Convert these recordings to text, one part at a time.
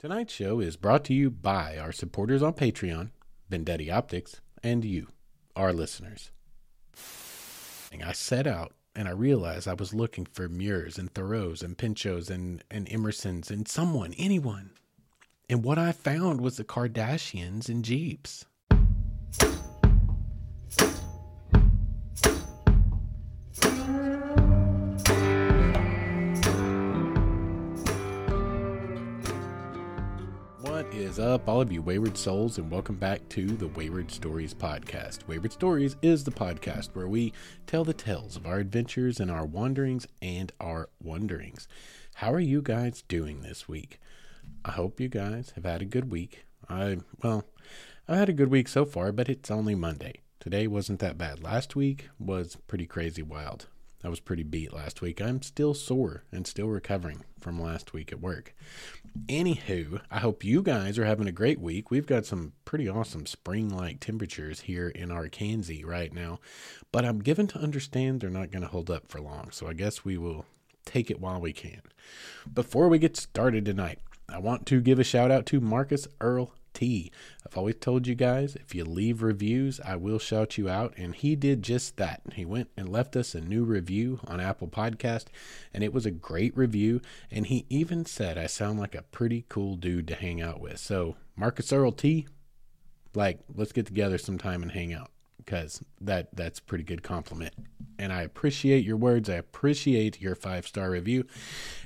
Tonight's show is brought to you by our supporters on Patreon, Vendetti Optics, and you, our listeners. I set out and I realized I was looking for Muirs and Thoreaus and Pinchots and, and Emersons and someone, anyone. And what I found was the Kardashians and Jeeps. Up, all of you wayward souls, and welcome back to the Wayward Stories podcast. Wayward Stories is the podcast where we tell the tales of our adventures and our wanderings and our wonderings. How are you guys doing this week? I hope you guys have had a good week. I, well, I've had a good week so far, but it's only Monday. Today wasn't that bad. Last week was pretty crazy wild. I was pretty beat last week. I'm still sore and still recovering from last week at work. Anywho, I hope you guys are having a great week. We've got some pretty awesome spring like temperatures here in Arkansas right now, but I'm given to understand they're not going to hold up for long. So I guess we will take it while we can. Before we get started tonight, I want to give a shout out to Marcus Earl T. I've always told you guys if you leave reviews, I will shout you out. And he did just that. He went and left us a new review on Apple Podcast, and it was a great review. And he even said I sound like a pretty cool dude to hang out with. So, Marcus Earl T, like, let's get together sometime and hang out because that that's pretty good compliment. And I appreciate your words. I appreciate your five star review,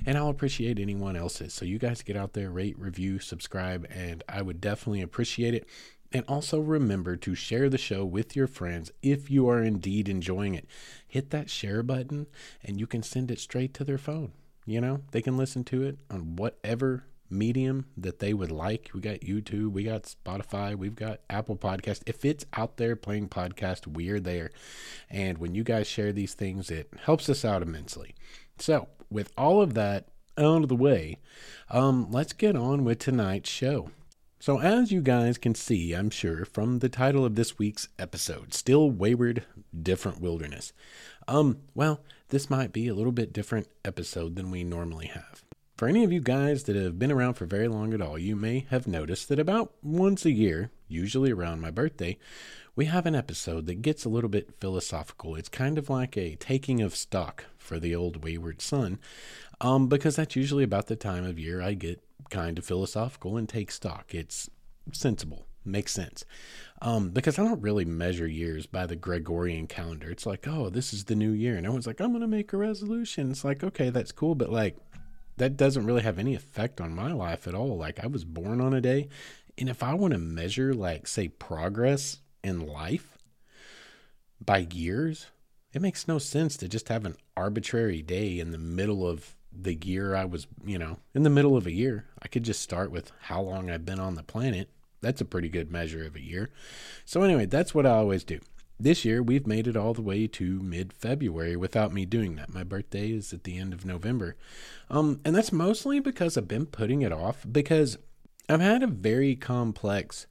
and I'll appreciate anyone else's. So you guys get out there, rate, review, subscribe, and I would definitely appreciate it. And also remember to share the show with your friends if you are indeed enjoying it. Hit that share button, and you can send it straight to their phone. You know, they can listen to it on whatever medium that they would like. We got YouTube, we got Spotify, we've got Apple Podcast. If it's out there playing podcast, we are there. And when you guys share these things, it helps us out immensely. So, with all of that out of the way, um, let's get on with tonight's show. So, as you guys can see, I'm sure from the title of this week's episode, Still Wayward, Different Wilderness. Um, well, this might be a little bit different episode than we normally have. For any of you guys that have been around for very long at all, you may have noticed that about once a year, usually around my birthday, we have an episode that gets a little bit philosophical. It's kind of like a taking of stock for the old wayward son, um, because that's usually about the time of year I get kind of philosophical and take stock. It's sensible, makes sense. Um, because I don't really measure years by the Gregorian calendar. It's like, oh, this is the new year. And everyone's like, I'm going to make a resolution. It's like, okay, that's cool. But like, that doesn't really have any effect on my life at all. Like I was born on a day, and if I want to measure like say progress in life by years, it makes no sense to just have an arbitrary day in the middle of the year I was, you know, in the middle of a year. I could just start with how long I've been on the planet. That's a pretty good measure of a year. So anyway, that's what I always do. This year, we've made it all the way to mid February without me doing that. My birthday is at the end of November. Um, and that's mostly because I've been putting it off because I've had a very complex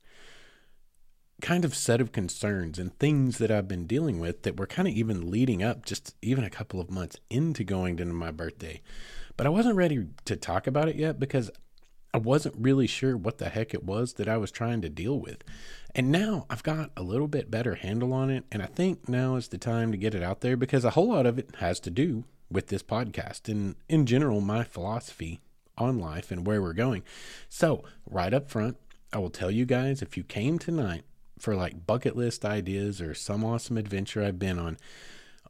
kind of set of concerns and things that I've been dealing with that were kind of even leading up just even a couple of months into going into my birthday. But I wasn't ready to talk about it yet because I wasn't really sure what the heck it was that I was trying to deal with. And now I've got a little bit better handle on it. And I think now is the time to get it out there because a whole lot of it has to do with this podcast and, in general, my philosophy on life and where we're going. So, right up front, I will tell you guys if you came tonight for like bucket list ideas or some awesome adventure I've been on,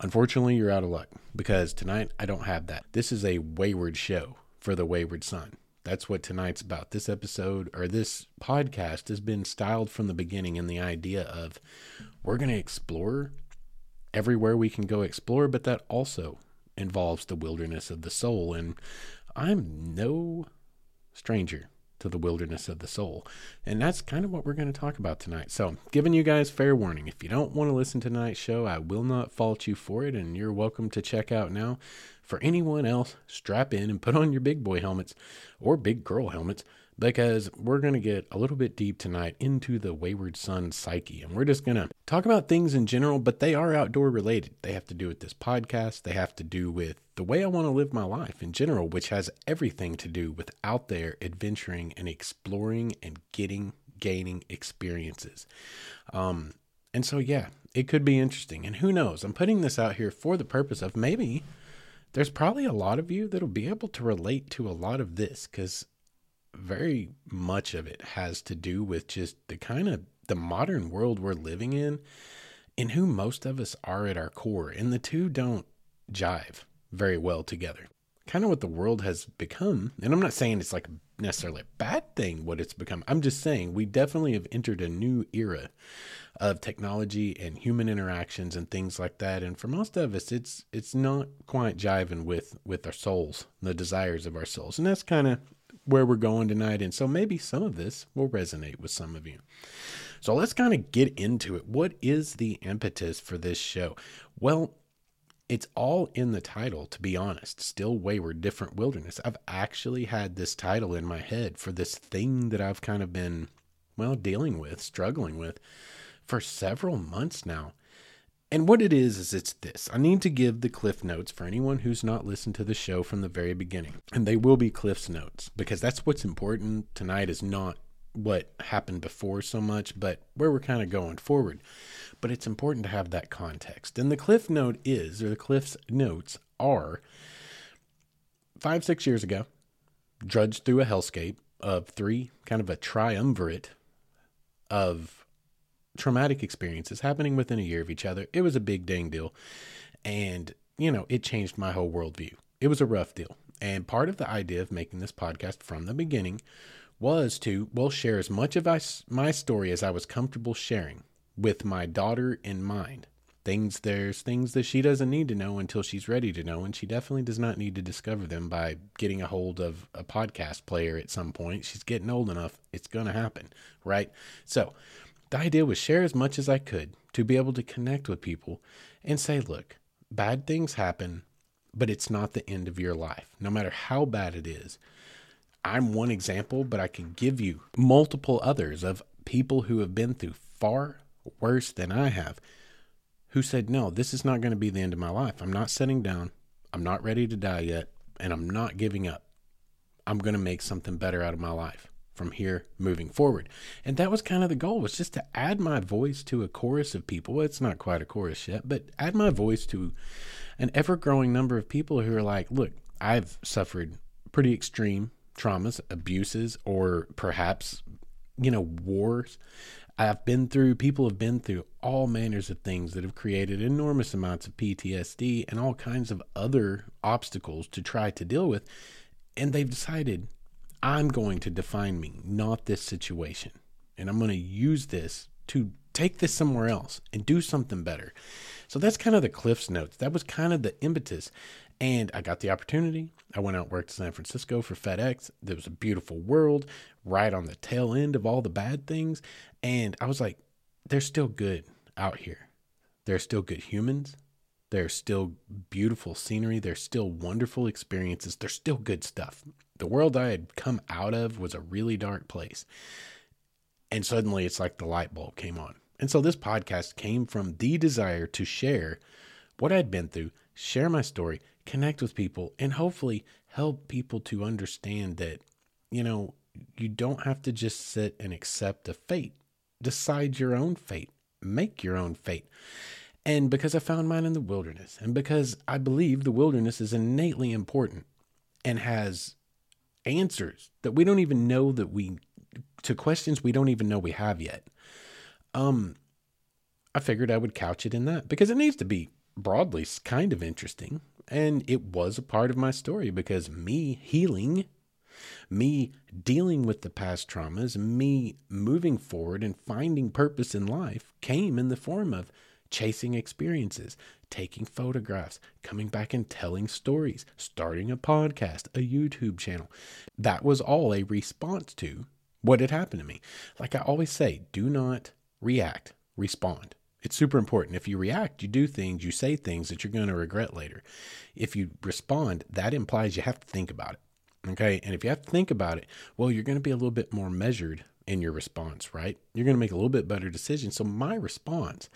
unfortunately, you're out of luck because tonight I don't have that. This is a wayward show for the wayward son. That's what tonight's about. This episode or this podcast has been styled from the beginning in the idea of we're going to explore everywhere we can go explore, but that also involves the wilderness of the soul. And I'm no stranger to the wilderness of the soul. And that's kind of what we're going to talk about tonight. So, giving you guys fair warning if you don't want to listen to tonight's show, I will not fault you for it, and you're welcome to check out now. For anyone else, strap in and put on your big boy helmets or big girl helmets because we're going to get a little bit deep tonight into the wayward son psyche. And we're just going to talk about things in general, but they are outdoor related. They have to do with this podcast, they have to do with the way I want to live my life in general, which has everything to do with out there adventuring and exploring and getting, gaining experiences. Um, and so, yeah, it could be interesting. And who knows? I'm putting this out here for the purpose of maybe there's probably a lot of you that'll be able to relate to a lot of this because very much of it has to do with just the kind of the modern world we're living in and who most of us are at our core. And the two don't jive very well together. Kind of what the world has become. And I'm not saying it's like necessarily a bad thing what it's become. I'm just saying we definitely have entered a new era of technology and human interactions and things like that. And for most of us, it's it's not quite jiving with with our souls, the desires of our souls, and that's kind of where we're going tonight. And so maybe some of this will resonate with some of you. So let's kind of get into it. What is the impetus for this show? Well, it's all in the title, to be honest. Still Wayward, Different Wilderness. I've actually had this title in my head for this thing that I've kind of been, well, dealing with, struggling with for several months now. And what it is, is it's this. I need to give the Cliff Notes for anyone who's not listened to the show from the very beginning. And they will be Cliff's Notes because that's what's important tonight is not what happened before so much, but where we're kind of going forward. But it's important to have that context. And the Cliff Note is, or the Cliff's Notes are five, six years ago, drudged through a hellscape of three, kind of a triumvirate of traumatic experiences happening within a year of each other. It was a big dang deal. And, you know, it changed my whole worldview. It was a rough deal. And part of the idea of making this podcast from the beginning was to, well, share as much of my story as I was comfortable sharing with my daughter in mind. Things, there's things that she doesn't need to know until she's ready to know. And she definitely does not need to discover them by getting a hold of a podcast player at some point. She's getting old enough. It's to happen. Right. So, the idea was share as much as I could to be able to connect with people and say, look, bad things happen, but it's not the end of your life, no matter how bad it is. I'm one example, but I can give you multiple others of people who have been through far worse than I have who said, No, this is not going to be the end of my life. I'm not sitting down. I'm not ready to die yet, and I'm not giving up. I'm going to make something better out of my life from here moving forward. And that was kind of the goal was just to add my voice to a chorus of people. Well, it's not quite a chorus yet, but add my voice to an ever growing number of people who are like, look, I've suffered pretty extreme traumas, abuses, or perhaps, you know, wars. I've been through, people have been through all manners of things that have created enormous amounts of PTSD and all kinds of other obstacles to try to deal with. And they've decided I'm going to define me, not this situation. And I'm going to use this to take this somewhere else and do something better. So that's kind of the Cliff's notes. That was kind of the impetus. And I got the opportunity. I went out and worked in San Francisco for FedEx. There was a beautiful world right on the tail end of all the bad things. And I was like, there's still good out here. There's still good humans. There's still beautiful scenery. There's still wonderful experiences. There's still good stuff. The world I had come out of was a really dark place. And suddenly it's like the light bulb came on. And so this podcast came from the desire to share what I'd been through, share my story, connect with people, and hopefully help people to understand that, you know, you don't have to just sit and accept a fate. Decide your own fate, make your own fate. And because I found mine in the wilderness, and because I believe the wilderness is innately important and has answers that we don't even know that we to questions we don't even know we have yet. Um I figured I would couch it in that because it needs to be broadly kind of interesting and it was a part of my story because me healing me dealing with the past traumas, me moving forward and finding purpose in life came in the form of chasing experiences, taking photographs, coming back and telling stories, starting a podcast, a YouTube channel. That was all a response to what had happened to me. Like I always say, do not react, respond. It's super important. If you react, you do things, you say things that you're going to regret later. If you respond, that implies you have to think about it. Okay. And if you have to think about it, well, you're going to be a little bit more measured in your response, right? You're going to make a little bit better decision. So my response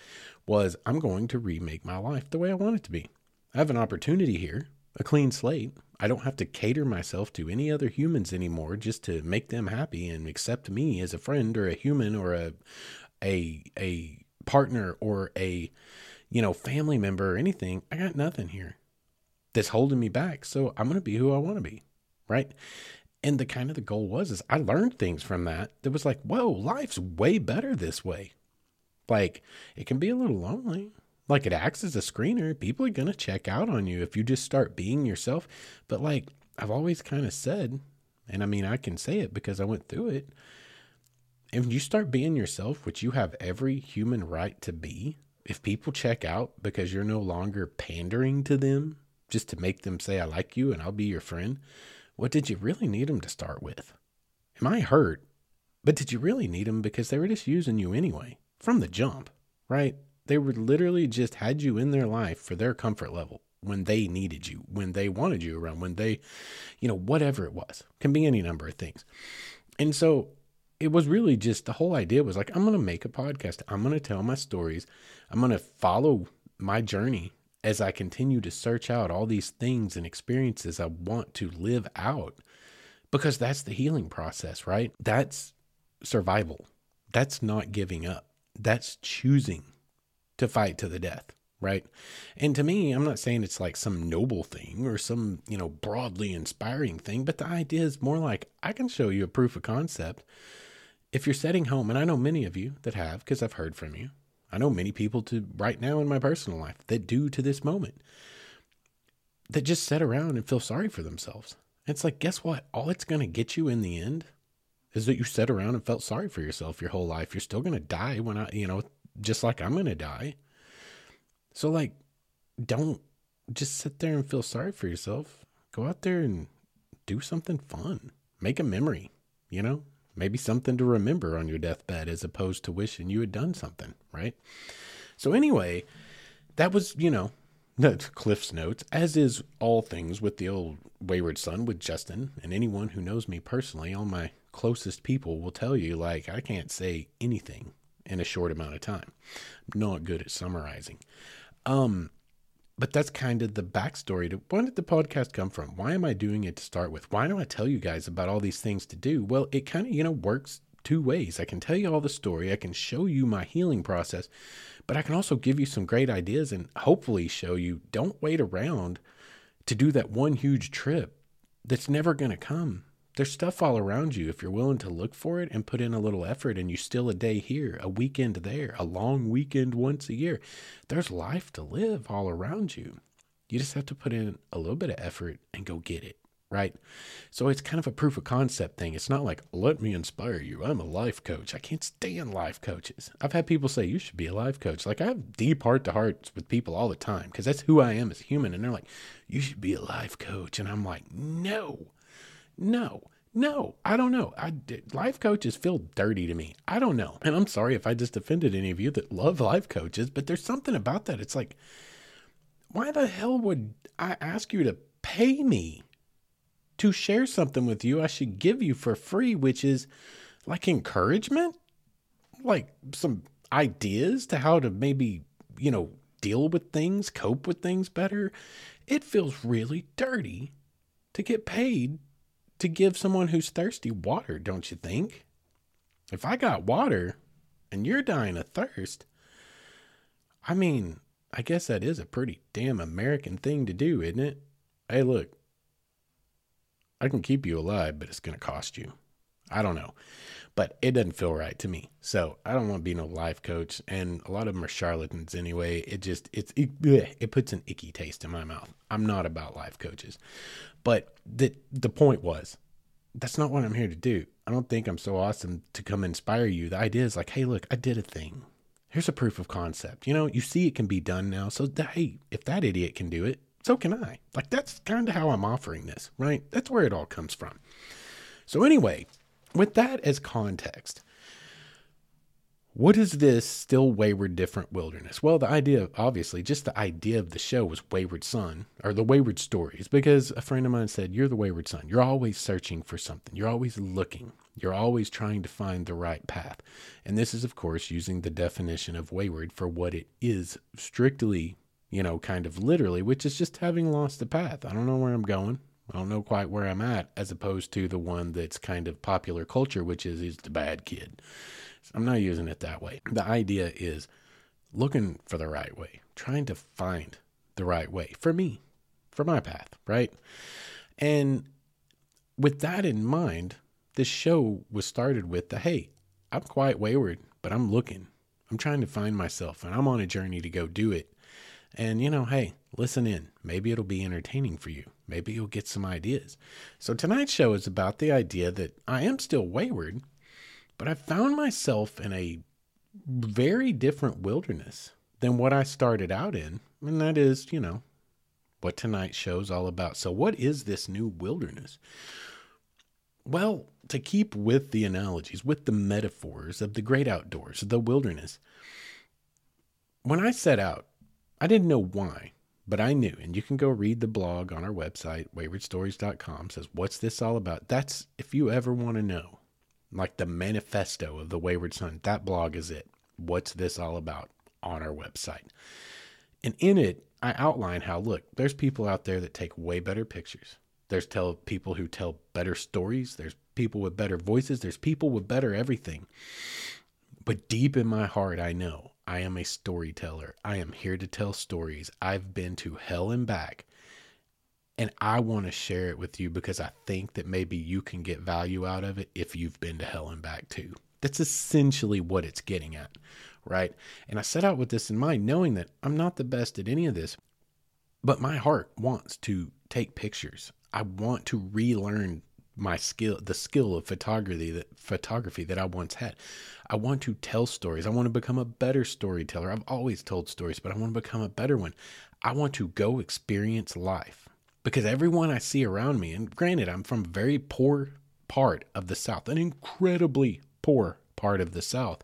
was I'm going to remake my life the way I want it to be. I have an opportunity here, a clean slate. I don't have to cater myself to any other humans anymore just to make them happy and accept me as a friend or a human or a a a partner or a you know family member or anything. I got nothing here that's holding me back. So I'm going to be who I want to be, right? And the kind of the goal was is I learned things from that that was like, whoa, life's way better this way. Like it can be a little lonely. Like it acts as a screener. People are to check out on you if you just start being yourself. But like I've always kind of said, and I mean, I can say it because I went through it. If you start being yourself, which you have every human right to be, if people check out because you're no longer pandering to them just to make them say, I like you and I'll be your friend, what did you really need them to start with? Am I hurt? But did you really need them because they were just using you anyway from the jump, right? They were literally just had you in their life for their comfort level when they needed you, when they wanted you around, when they, you know, whatever it was, can be any number of things. And so it was really just the whole idea was like, I'm going to make a podcast. I'm going to tell my stories. I'm going to follow my journey as I continue to search out all these things and experiences I want to live out because that's the healing process, right? That's survival. That's not giving up. That's choosing to fight to the death, right? And to me, I'm not saying it's like some noble thing or some, you know, broadly inspiring thing, but the idea is more like I can show you a proof of concept. If you're setting home, and I know many of you that have because I've heard from you, I know many people to right now in my personal life that do to this moment that just sit around and feel sorry for themselves. It's like, guess what? All it's going to get you in the end is that you sat around and felt sorry for yourself your whole life. You're still going to die when I, you know, just like I'm going to die. So, like, don't just sit there and feel sorry for yourself. Go out there and do something fun. Make a memory, you know? Maybe something to remember on your deathbed as opposed to wishing you had done something, right? So, anyway, that was, you know, Cliff's notes, as is all things with the old wayward son with Justin. And anyone who knows me personally, all my closest people will tell you, like, I can't say anything in a short amount of time. I'm not good at summarizing. Um, but that's kind of the backstory to where did the podcast come from? Why am I doing it to start with? Why do I tell you guys about all these things to do? Well, it kind of, you know, works two ways. I can tell you all the story, I can show you my healing process, but I can also give you some great ideas and hopefully show you don't wait around to do that one huge trip that's never going to come there's stuff all around you if you're willing to look for it and put in a little effort and you still a day here, a weekend there, a long weekend once a year. There's life to live all around you. You just have to put in a little bit of effort and go get it, right? So it's kind of a proof of concept thing. It's not like, let me inspire you. I'm a life coach. I can't stand life coaches. I've had people say, you should be a life coach. Like I have deep heart to hearts with people all the time because that's who I am as human. And they're like, you should be a life coach. And I'm like, no no, no, I don't know. I life coaches feel dirty to me. I don't know. And I'm sorry if I just offended any of you that love life coaches, but there's something about that. It's like, why the hell would I ask you to pay me to share something with you I should give you for free, which is like encouragement? Like some ideas to how to maybe, you know, deal with things, cope with things better. It feels really dirty to get paid to give someone who's thirsty water, don't you think? If I got water and you're dying of thirst, I mean, I guess that is a pretty damn American thing to do, isn't it? Hey, look, I can keep you alive, but it's going to cost you. I don't know, but it doesn't feel right to me. So I don't want to be no life coach, and a lot of them are charlatans anyway. It just it's it, it puts an icky taste in my mouth. I'm not about life coaches, but the the point was that's not what I'm here to do. I don't think I'm so awesome to come inspire you. The idea is like, hey, look, I did a thing. Here's a proof of concept. You know, you see it can be done now. So that, hey, if that idiot can do it, so can I. Like that's kind of how I'm offering this, right? That's where it all comes from. So anyway, with that as context, What is this still wayward, different wilderness? Well, the idea, obviously, just the idea of the show was Wayward Son or the Wayward Stories because a friend of mine said, You're the wayward son. You're always searching for something, you're always looking, you're always trying to find the right path. And this is, of course, using the definition of wayward for what it is strictly, you know, kind of literally, which is just having lost the path. I don't know where I'm going. I don't know quite where I'm at, as opposed to the one that's kind of popular culture, which is he's the bad kid. I'm not using it that way. The idea is looking for the right way, trying to find the right way for me, for my path, right? And with that in mind, this show was started with the hey, I'm quite wayward, but I'm looking. I'm trying to find myself and I'm on a journey to go do it. And, you know, hey, listen in. Maybe it'll be entertaining for you. Maybe you'll get some ideas. So tonight's show is about the idea that I am still wayward, but I found myself in a very different wilderness than what I started out in. And that is, you know, what tonight's show is all about. So, what is this new wilderness? Well, to keep with the analogies, with the metaphors of the great outdoors, the wilderness, when I set out, I didn't know why, but I knew. And you can go read the blog on our website, waywardstories.com, says, What's this all about? That's if you ever want to know like the manifesto of the Wayward Son. That blog is it. What's this all about on our website? And in it, I outline how look, there's people out there that take way better pictures. There's tell people who tell better stories. There's people with better voices. There's people with better everything. But deep in my heart, I know I am a storyteller. I am here to tell stories. I've been to hell and back and I want to share it with you because I think that maybe you can get value out of it if you've been to hell and back too. That's essentially what it's getting at, right? And I set out with this in mind, knowing that I'm not the best at any of this, but my heart wants to take pictures. I want to relearn my skill, the skill of photography that photography that I once had. I want to tell stories. I want to become a better storyteller. I've always told stories, but I want to become a better one. I want to go experience life because everyone I see around me, and granted, I'm from a very poor part of the South, an incredibly poor part of the South.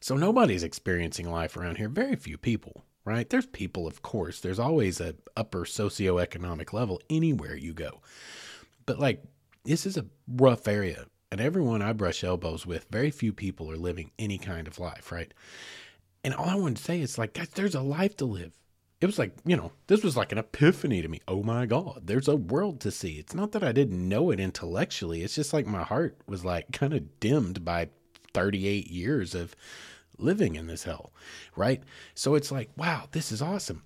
So nobody's experiencing life around here. Very few people, right? There's people, of course. There's always a upper socioeconomic level anywhere you go. But like this is a rough area. And everyone I brush elbows with, very few people are living any kind of life, right? And all I want to say is like, guys, there's a life to live it was like, you know, this was like an epiphany to me. Oh my God, there's a world to see. It's not that I didn't know it intellectually. It's just like my heart was like kind of dimmed by 38 years of living in this hell, right? So it's like, wow, this is awesome.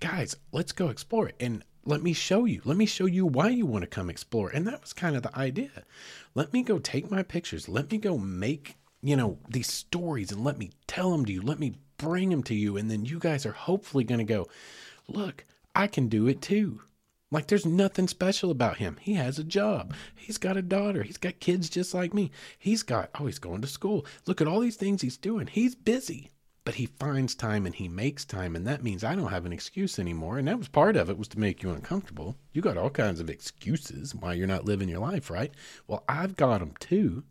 Guys, let's go explore it. And let me show you. Let me show you why you want to come explore. And that was kind of the idea. Let me go take my pictures. Let me go make, you know, these stories and let me tell them to you. Let me bring them to you. And then you guys are hopefully going to go, look, I can do it too. Like there's nothing special about him. He has a job. He's got a daughter. He's got kids just like me. He's got, oh, he's going to school. Look at all these things he's doing. He's busy, but he finds time and he makes time. And that means I don't have an excuse anymore. And that was part of it was to make you uncomfortable. You got all kinds of excuses why you're not living your life, right? Well, I've got them too.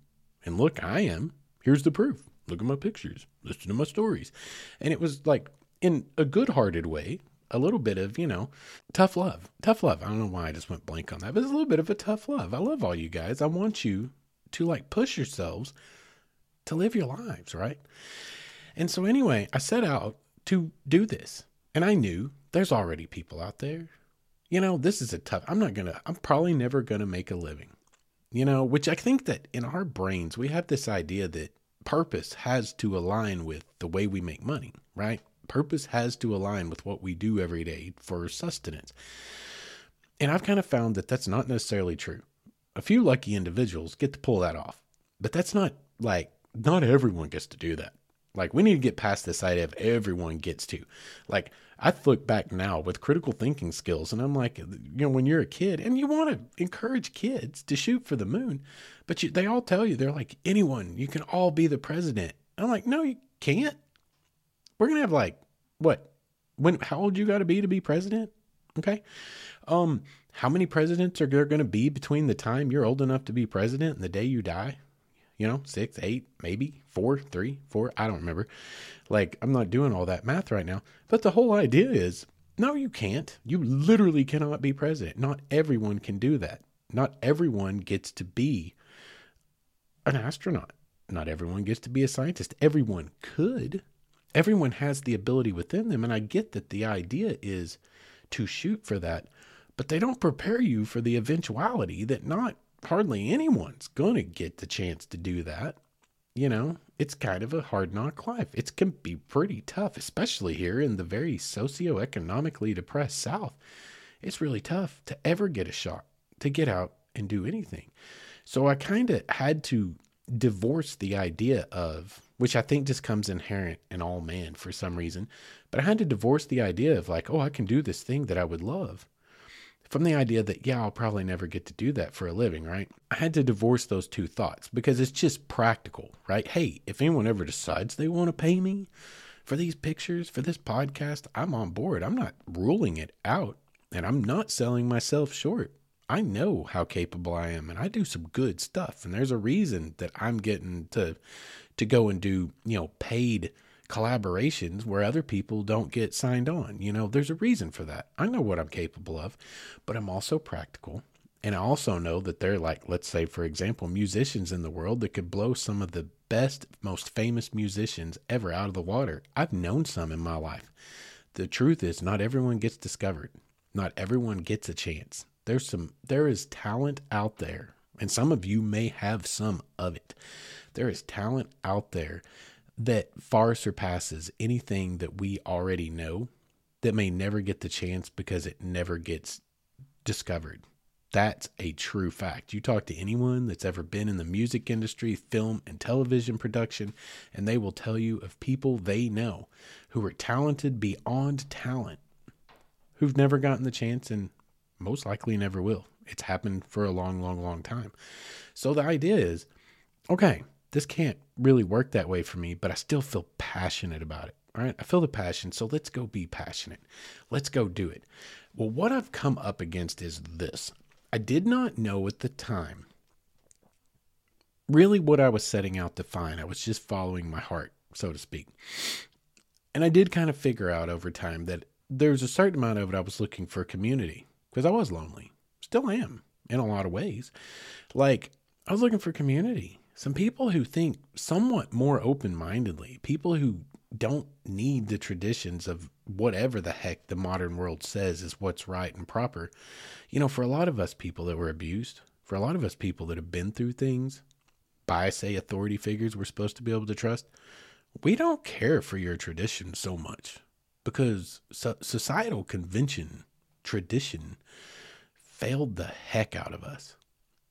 And look, I am. Here's the proof. Look at my pictures. Listen to my stories. And it was like in a good hearted way, a little bit of, you know, tough love. Tough love. I don't know why I just went blank on that, but it's a little bit of a tough love. I love all you guys. I want you to like push yourselves to live your lives, right? And so, anyway, I set out to do this. And I knew there's already people out there. You know, this is a tough, I'm not going to, I'm probably never going to make a living. You know, which I think that in our brains, we have this idea that purpose has to align with the way we make money, right? Purpose has to align with what we do every day for sustenance. And I've kind of found that that's not necessarily true. A few lucky individuals get to pull that off, but that's not like, not everyone gets to do that. Like, we need to get past this idea of everyone gets to. Like, I look back now with critical thinking skills, and I'm like, you know, when you're a kid and you want to encourage kids to shoot for the moon, but you, they all tell you, they're like, anyone, you can all be the president. I'm like, no, you can't. We're going to have like, what? When, how old you got to be to be president? Okay. Um, how many presidents are there going to be between the time you're old enough to be president and the day you die? You know, six, eight, maybe four, three, four. I don't remember. Like, I'm not doing all that math right now. But the whole idea is no, you can't. You literally cannot be president. Not everyone can do that. Not everyone gets to be an astronaut. Not everyone gets to be a scientist. Everyone could. Everyone has the ability within them. And I get that the idea is to shoot for that, but they don't prepare you for the eventuality that not hardly anyone's going to get the chance to do that. You know, it's kind of a hard knock life. It can be pretty tough, especially here in the very socioeconomically depressed South. It's really tough to ever get a shot, to get out and do anything. So I kind of had to divorce the idea of, which I think just comes inherent in all man for some reason, but I had to divorce the idea of like, oh, I can do this thing that I would love from the idea that, yeah, I'll probably never get to do that for a living, right? I had to divorce those two thoughts because it's just practical, right? Hey, if anyone ever decides they want to pay me for these pictures, for this podcast, I'm on board. I'm not ruling it out and I'm not selling myself short. I know how capable I am and I do some good stuff. And there's a reason that I'm getting to to go and do, you know, paid collaborations where other people don't get signed on. You know, there's a reason for that. I know what I'm capable of, but I'm also practical. And I also know that there are, like, let's say, for example, musicians in the world that could blow some of the best, most famous musicians ever out of the water. I've known some in my life. The truth is, not everyone gets discovered. Not everyone gets a chance. There's some, there is talent out there, and some of you may have some of it. There is talent out there that far surpasses anything that we already know that may never get the chance because it never gets discovered. That's a true fact. You talk to anyone that's ever been in the music industry, film, and television production, and they will tell you of people they know who are talented beyond talent, who've never gotten the chance and most likely never will. It's happened for a long, long, long time. So the idea is okay, this can't really work that way for me, but I still feel passionate about it. All right. I feel the passion. So let's go be passionate. Let's go do it. Well, what I've come up against is this I did not know at the time really what I was setting out to find. I was just following my heart, so to speak. And I did kind of figure out over time that there's a certain amount of it I was looking for community because I was lonely. Still am in a lot of ways. Like, I was looking for community some people who think somewhat more open mindedly, people who don't need the traditions of whatever the heck the modern world says is what's right and proper. You know, for a lot of us people that were abused, for a lot of us people that have been through things by, say, authority figures we're supposed to be able to trust, we don't care for your tradition so much because societal convention, tradition, failed the heck out of us.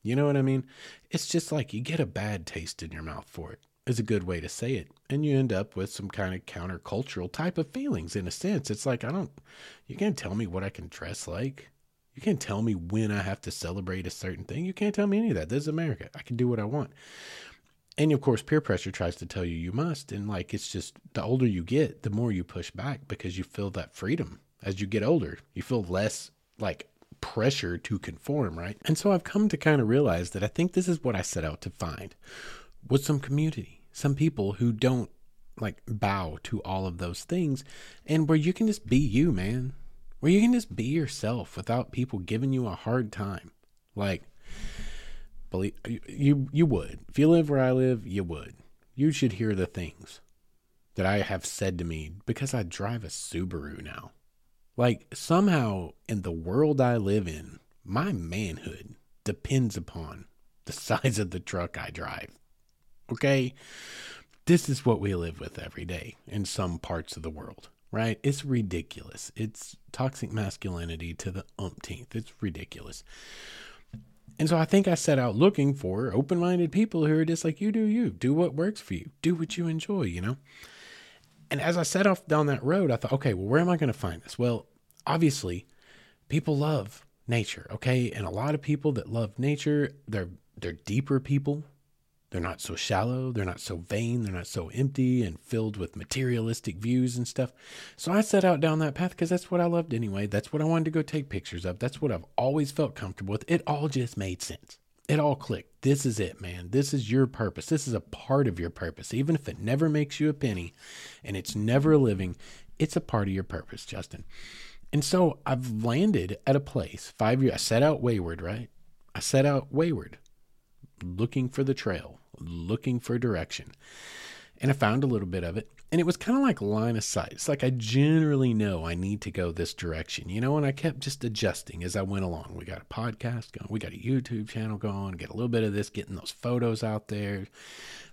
You know what I mean? It's just like you get a bad taste in your mouth for it, is a good way to say it. And you end up with some kind of countercultural type of feelings in a sense. It's like, I don't, you can't tell me what I can dress like. You can't tell me when I have to celebrate a certain thing. You can't tell me any of that. This is America. I can do what I want. And of course, peer pressure tries to tell you you must. And like, it's just the older you get, the more you push back because you feel that freedom as you get older. You feel less like pressure to conform, right? And so I've come to kind of realize that I think this is what I set out to find was some community, some people who don't like bow to all of those things and where you can just be you, man. Where you can just be yourself without people giving you a hard time. Like believe you you would. If you live where I live, you would. You should hear the things that I have said to me because I drive a Subaru now. Like, somehow in the world I live in, my manhood depends upon the size of the truck I drive. Okay? This is what we live with every day in some parts of the world, right? It's ridiculous. It's toxic masculinity to the umpteenth. It's ridiculous. And so I think I set out looking for open minded people who are just like, you do you, do what works for you, do what you enjoy, you know? And as I set off down that road, I thought, okay, well, where am I going to find this? Well, obviously, people love nature, okay? And a lot of people that love nature, they're they're deeper people. They're not so shallow, they're not so vain, they're not so empty and filled with materialistic views and stuff. So I set out down that path because that's what I loved anyway. That's what I wanted to go take pictures of. That's what I've always felt comfortable with. It all just made sense. It all clicked. This is it, man. This is your purpose. This is a part of your purpose. Even if it never makes you a penny and it's never a living, it's a part of your purpose, Justin. And so I've landed at a place five years. I set out wayward, right? I set out wayward, looking for the trail, looking for direction. And I found a little bit of it. And it was kind of like line of sight. It's like I generally know I need to go this direction, you know, and I kept just adjusting as I went along. We got a podcast going, we got a YouTube channel going, get a little bit of this, getting those photos out there,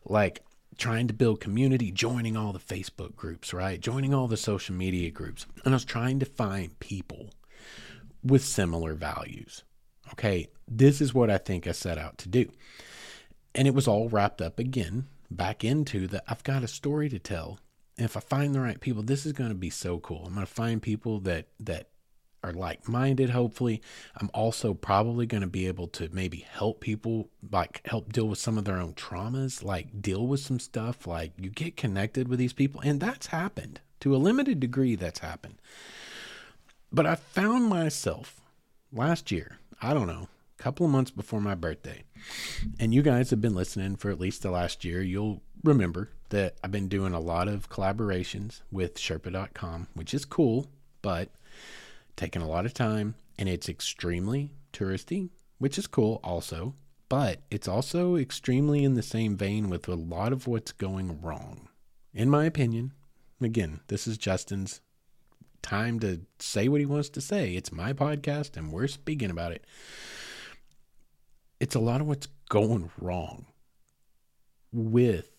like trying to build community, joining all the Facebook groups, right? Joining all the social media groups. And I was trying to find people with similar values. Okay, this is what I think I set out to do. And it was all wrapped up again back into that I've got a story to tell. And if I find the right people, this is going to be so cool. I'm going to find people that that are like-minded hopefully. I'm also probably going to be able to maybe help people like help deal with some of their own traumas, like deal with some stuff like you get connected with these people and that's happened. To a limited degree that's happened. But I found myself last year, I don't know, couple of months before my birthday. And you guys have been listening for at least the last year. You'll remember that I've been doing a lot of collaborations with Sherpa.com, which is cool, but taking a lot of time and it's extremely touristy, which is cool also, but it's also extremely in the same vein with a lot of what's going wrong. In my opinion, again, this is Justin's time to say what he wants to say. It's my podcast and we're speaking about it it's a lot of what's going wrong with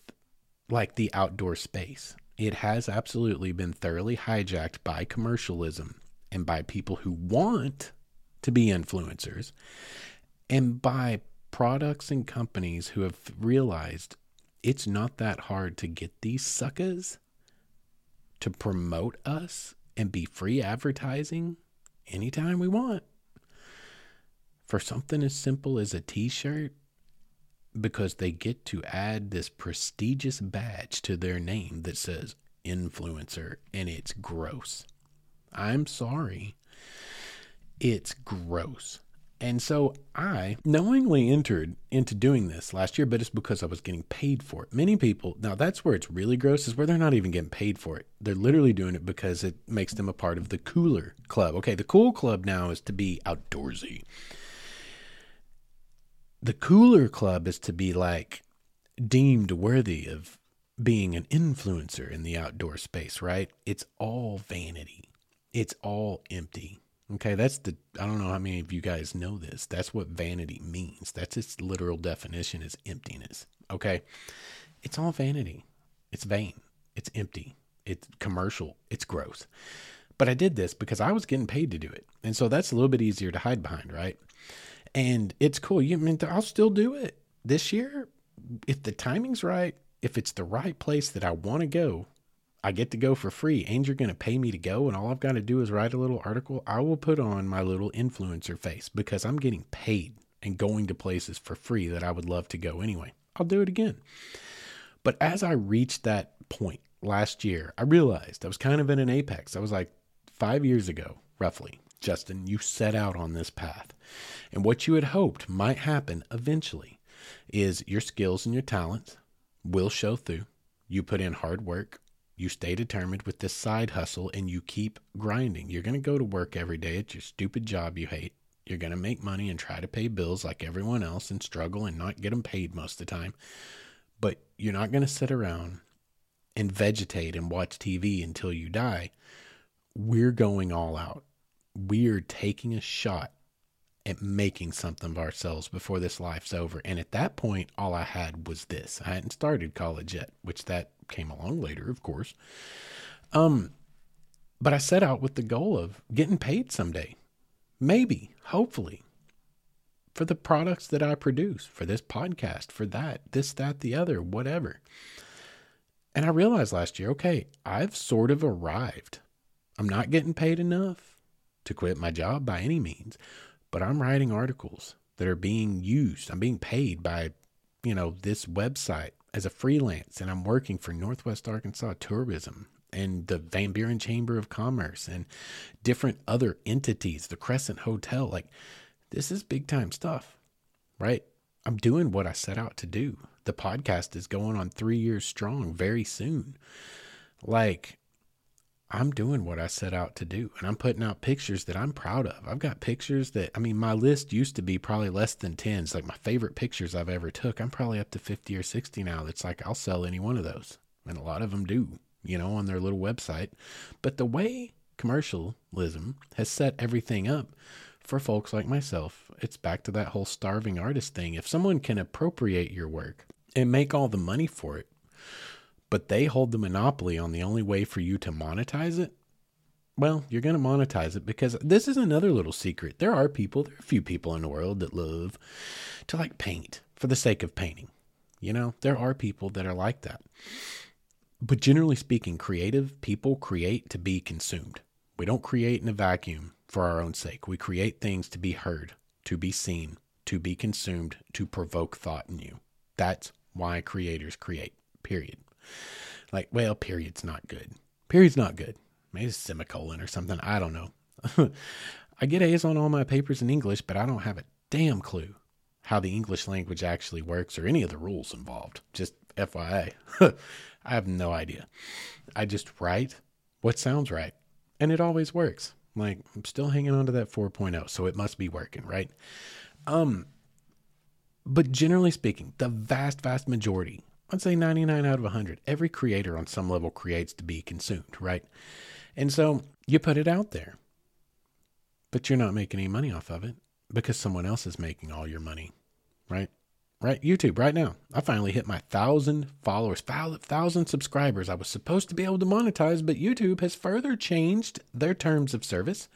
like the outdoor space. It has absolutely been thoroughly hijacked by commercialism and by people who want to be influencers and by products and companies who have realized it's not that hard to get these suckers to promote us and be free advertising anytime we want for something as simple as a t shirt because they get to add this prestigious badge to their name that says influencer and it's gross. I'm sorry. It's gross. And so I knowingly entered into doing this last year, but it's because I was getting paid for it. Many people, now that's where it's really gross, is where they're not even getting paid for it. They're literally doing it because it makes them a part of the cooler club. Okay, the cool club now is to be outdoorsy the cooler club is to be like deemed worthy of being an influencer in the outdoor space, right? It's all vanity. It's all empty. Okay, that's the I don't know how many of you guys know this. That's what vanity means. That's its literal definition is emptiness. Okay? It's all vanity. It's vain. It's empty. It's commercial. It's gross. But I did this because I was getting paid to do it. And so that's a little bit easier to hide behind, right? And it's cool. You I mean I'll still do it this year if the timing's right. If it's the right place that I want to go, I get to go for free. And you're going to pay me to go, and all I've got to do is write a little article. I will put on my little influencer face because I'm getting paid and going to places for free that I would love to go anyway. I'll do it again. But as I reached that point last year, I realized I was kind of in an apex. I was like five years ago, roughly. Justin, you set out on this path. And what you had hoped might happen eventually is your skills and your talents will show through. You put in hard work, you stay determined with this side hustle, and you keep grinding. You're going to go to work every day at your stupid job you hate. You're going to make money and try to pay bills like everyone else and struggle and not get them paid most of the time. But you're not going to sit around and vegetate and watch TV until you die. We're going all out we're taking a shot at making something of ourselves before this life's over. And at that point, all I had was this. I hadn't started college yet, which that came along later, of course. Um, but I set out with the goal of getting paid someday, maybe, hopefully, for the products that I produce, for this podcast, for that, this, that, the other, whatever. And I realized last year, okay, I've sort of arrived. I'm not getting paid enough to quit my job by any means, but I'm writing articles that are being used. I'm being paid by, you know, this website as a freelance, and I'm working for Northwest Arkansas Tourism and the Van Buren Chamber of Commerce and different other entities, the Crescent Hotel. Like, this is big time stuff, right? I'm doing what I set out to do. The podcast is going on three years strong very soon. Like, I'm doing what I set out to do and I'm putting out pictures that I'm proud of. I've got pictures that I mean my list used to be probably less than 10. It's like my favorite pictures I've ever took. I'm probably up to 50 or 60 now. That's like I'll sell any one of those. And a lot of them do, you know, on their little website. But the way commercialism has set everything up for folks like myself, it's back to that whole starving artist thing. If someone can appropriate your work and make all the money for it, but they hold the monopoly on the only way for you to monetize it, well, you're going to monetize it because this is another little secret. There are people, there are a few people in the world that love to like paint for the sake of painting. You know, there are people that are like that. But generally speaking, creative people create to be consumed. We don't create in a vacuum for our own sake. We create things to be heard, to be seen, to be consumed, to provoke thought in you. That's why creators create, period. Like, well, period's not good. Period's not good. Maybe it's semicolon or something. I don't know. I get A's on all my papers in English, but I don't have a damn clue how the English language actually works or any of the rules involved. Just FYI. I have no idea. I just write what sounds right. And it always works. Like I'm still hanging on to that 4.0, so it must be working, right? Um but generally speaking, the vast vast majority I'd say 99 out of 100. Every creator on some level creates to be consumed, right? And so you put it out there, but you're not making any money off of it because someone else is making all your money, right? Right? YouTube, right now. I finally hit my thousand followers, thousand subscribers. I was supposed to be able to monetize, but YouTube has further changed their terms of service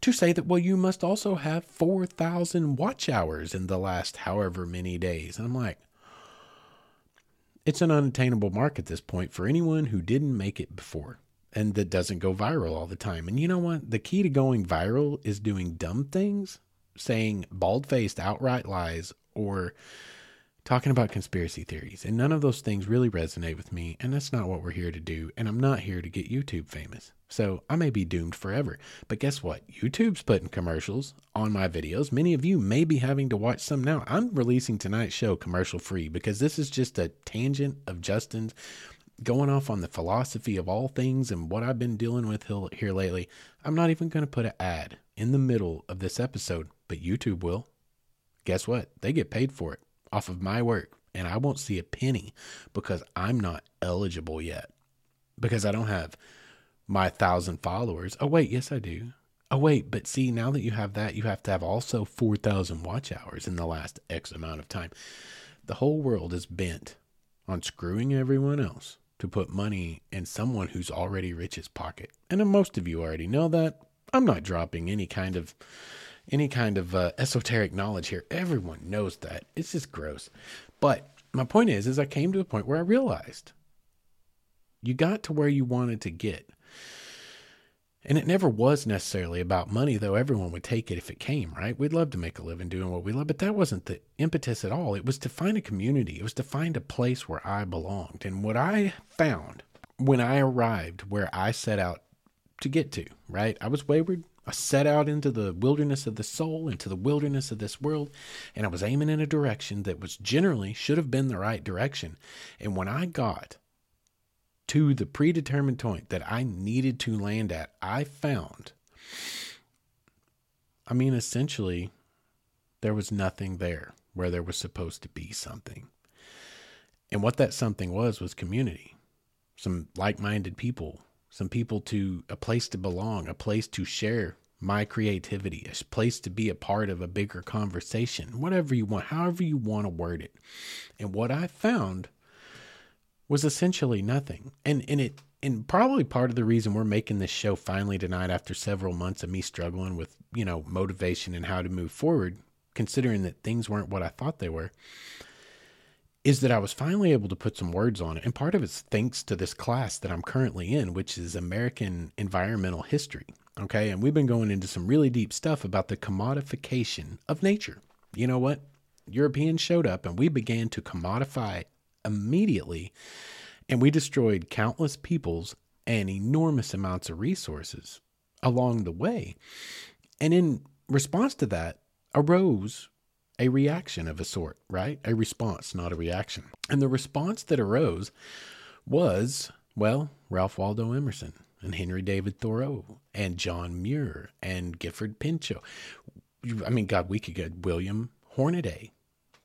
to say that, well, you must also have 4,000 watch hours in the last however many days. And I'm like, it's an unattainable mark at this point for anyone who didn't make it before and that doesn't go viral all the time. And you know what? The key to going viral is doing dumb things, saying bald faced outright lies, or talking about conspiracy theories. And none of those things really resonate with me. And that's not what we're here to do. And I'm not here to get YouTube famous. So I may be doomed forever. But guess what? YouTube's putting commercials on my videos. Many of you may be having to watch some now. I'm releasing tonight's show commercial free because this is just a tangent of Justin's going off on the philosophy of all things and what I've been dealing with here lately. I'm not even going to put an ad in the middle of this episode, but YouTube will. Guess what? They get paid for it off of my work, and I won't see a penny because I'm not eligible yet because I don't have my thousand followers. Oh, wait, yes, I do. Oh, wait, but see, now that you have that, you have to have also 4,000 watch hours in the last X amount of time. The whole world is bent on screwing everyone else to put money in someone who's already rich's pocket. And most of you already know that. I'm not dropping any kind of any kind of uh, esoteric knowledge here. Everyone knows that. It's just gross. But my point is is I came to a point where I realized you got to where you wanted to get and it never was necessarily about money, though everyone would take it if it came, right? We'd love to make a living doing what we love, but that wasn't the impetus at all. It was to find a community, it was to find a place where I belonged. And what I found when I arrived where I set out to get to, right? I was wayward. I set out into the wilderness of the soul, into the wilderness of this world, and I was aiming in a direction that was generally should have been the right direction. And when I got to the predetermined point that I needed to land at, I found, I mean, essentially, there was nothing there where there was supposed to be something. And what that something was, was community, some like minded people, some people to a place to belong, a place to share my creativity, a place to be a part of a bigger conversation, whatever you want, however you want to word it. And what I found was essentially nothing. And and it and probably part of the reason we're making this show finally tonight after several months of me struggling with, you know, motivation and how to move forward, considering that things weren't what I thought they were, is that I was finally able to put some words on it. And part of it's thanks to this class that I'm currently in, which is American Environmental History. Okay. And we've been going into some really deep stuff about the commodification of nature. You know what? Europeans showed up and we began to commodify immediately, and we destroyed countless peoples and enormous amounts of resources along the way. And in response to that arose a reaction of a sort, right? A response, not a reaction. And the response that arose was, well, Ralph Waldo Emerson and Henry David Thoreau and John Muir and Gifford Pinchot. I mean, God, we could get William Hornaday,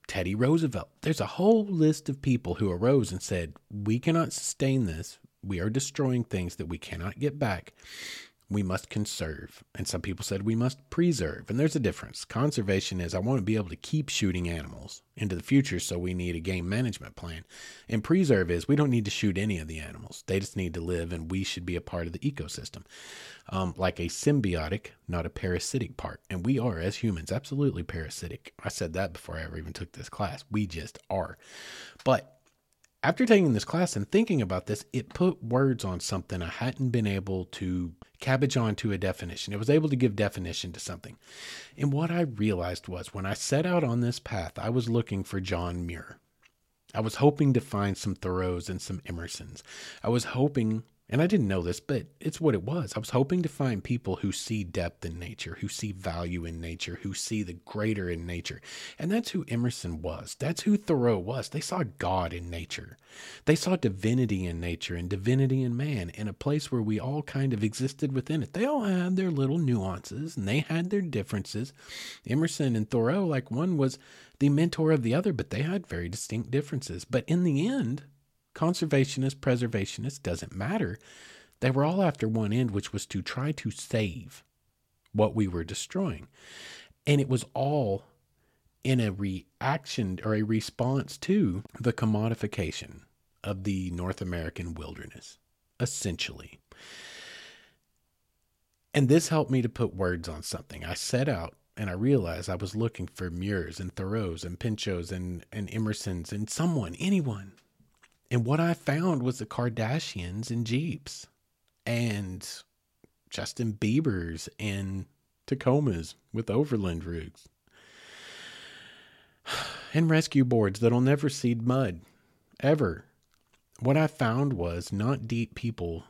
Teddy Roosevelt. There's a whole list of people who arose and said, We cannot sustain this. We are destroying things that we cannot get back we must conserve. And some people said we must preserve. And there's a difference. Conservation is I want to be able to keep shooting animals into the future, so we need a game management plan. And preserve is we don't need to shoot any of the animals. They just need to live, and we should be a part of the ecosystem. Um, like a symbiotic, not a parasitic part. And we are, as humans, absolutely parasitic. I said that before I ever even took this class. We just are. But after taking this class and thinking about this, it put words on something I hadn't been able to cabbage onto a definition. It was able to give definition to something. And what I realized was when I set out on this path, I was looking for John Muir. I was hoping to find some Thoreaus and some Emersons. I was hoping and I didn't know this, but it's what it was. I was hoping to find people who see depth in nature, who see value in nature, who see the greater in nature. And that's who Emerson was. That's who Thoreau was. They saw God in nature. They saw divinity in nature and divinity in man in a place where we all kind of existed within it. They all had their little nuances and they had their differences. Emerson and Thoreau, like one was the mentor of the other, but they had very distinct differences. But in the end, conservationist, preservationist, doesn't matter. They were all after one end, which was to try to save what we were destroying. And it was all in a reaction or a response to the commodification of the North American wilderness, essentially. And this helped me to put words on something. I set out and I realized I was looking for Muirs and Thoreaus and Pinchots and, and Emersons and someone, anyone and what I found was the Kardashians and Jeeps and Justin Bieber's and Tacomas with overland rigs and rescue boards that'll never seed mud ever. What I found was not deep people